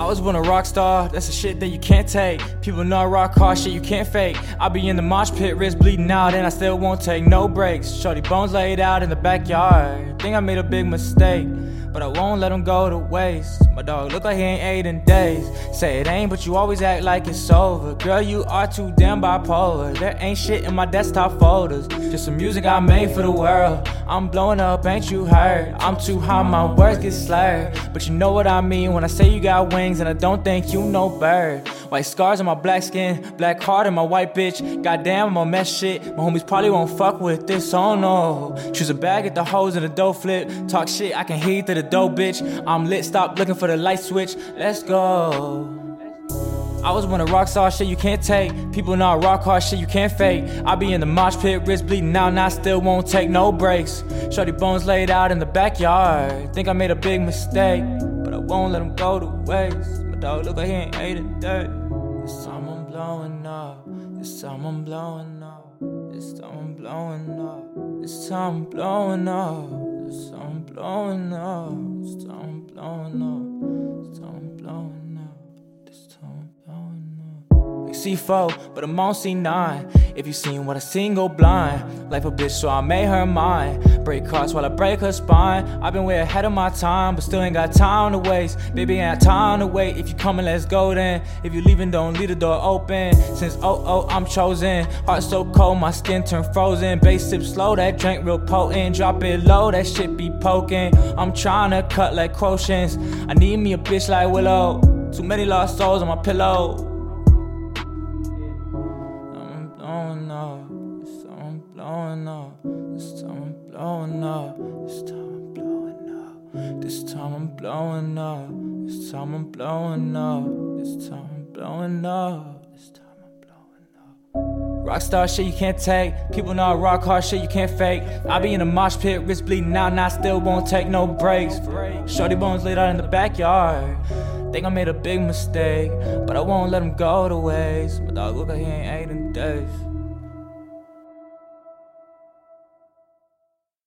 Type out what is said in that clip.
I was born a rock star, that's the shit that you can't take. People know I rock hard, shit you can't fake. I be in the mosh pit, wrist bleeding out, and I still won't take no breaks. Shorty bones laid out in the backyard. Think I made a big mistake but I won't let him go to waste. My dog look like he ain't ate in days. Say it ain't, but you always act like it's over. Girl, you are too damn bipolar. There ain't shit in my desktop folders. Just some music I made for the world. I'm blowing up, ain't you heard? I'm too high, my words get slurred. But you know what I mean when I say you got wings, and I don't think you know bird. White scars on my black skin, black heart in my white bitch. Goddamn, I'm on mess shit. My homies probably won't fuck with this, oh no. Choose a bag at the hoes and the dough flip. Talk shit, I can hear through the dough, bitch. I'm lit, stop looking for the light switch. Let's go. I was one of rock star shit you can't take. People know rock hard shit you can't fake. I be in the mosh pit, wrist bleeding out, and I still won't take no breaks. Shorty bones laid out in the backyard. Think I made a big mistake, but I won't let him go to waste. My dog look like he ain't ate a day. This time I'm blowing up. This time I'm blowing up. This time I'm blowing up. This time I'm blowing up. This time I'm blowing up. This time I'm blowing up. C4, but I'm on C9. If you seen what I seen, go blind. Life a bitch, so I made her mine. Break hearts while I break her spine. I've been way ahead of my time, but still ain't got time to waste. Baby, ain't time to wait. If you coming, let's go then. If you leaving, don't leave the door open. Since oh oh, I'm chosen. Heart so cold, my skin turn frozen. Bass sip slow, that drink real potent. Drop it low, that shit be poking. I'm trying to cut like quotients. I need me a bitch like Willow. Too many lost souls on my pillow. Blowing up. This time I'm blowing up. This time I'm blowing up. This time I'm blowing up. This time I'm blowing up. This time I'm blowing up. This time I'm blowing up. Rockstar shit you can't take. People know I rock hard shit you can't fake. I be in a mosh pit, wrist bleeding out, and I still won't take no breaks. Shorty bones laid out in the backyard. Think I made a big mistake, but I won't let him go to waste. My dog look he ain't ate in days.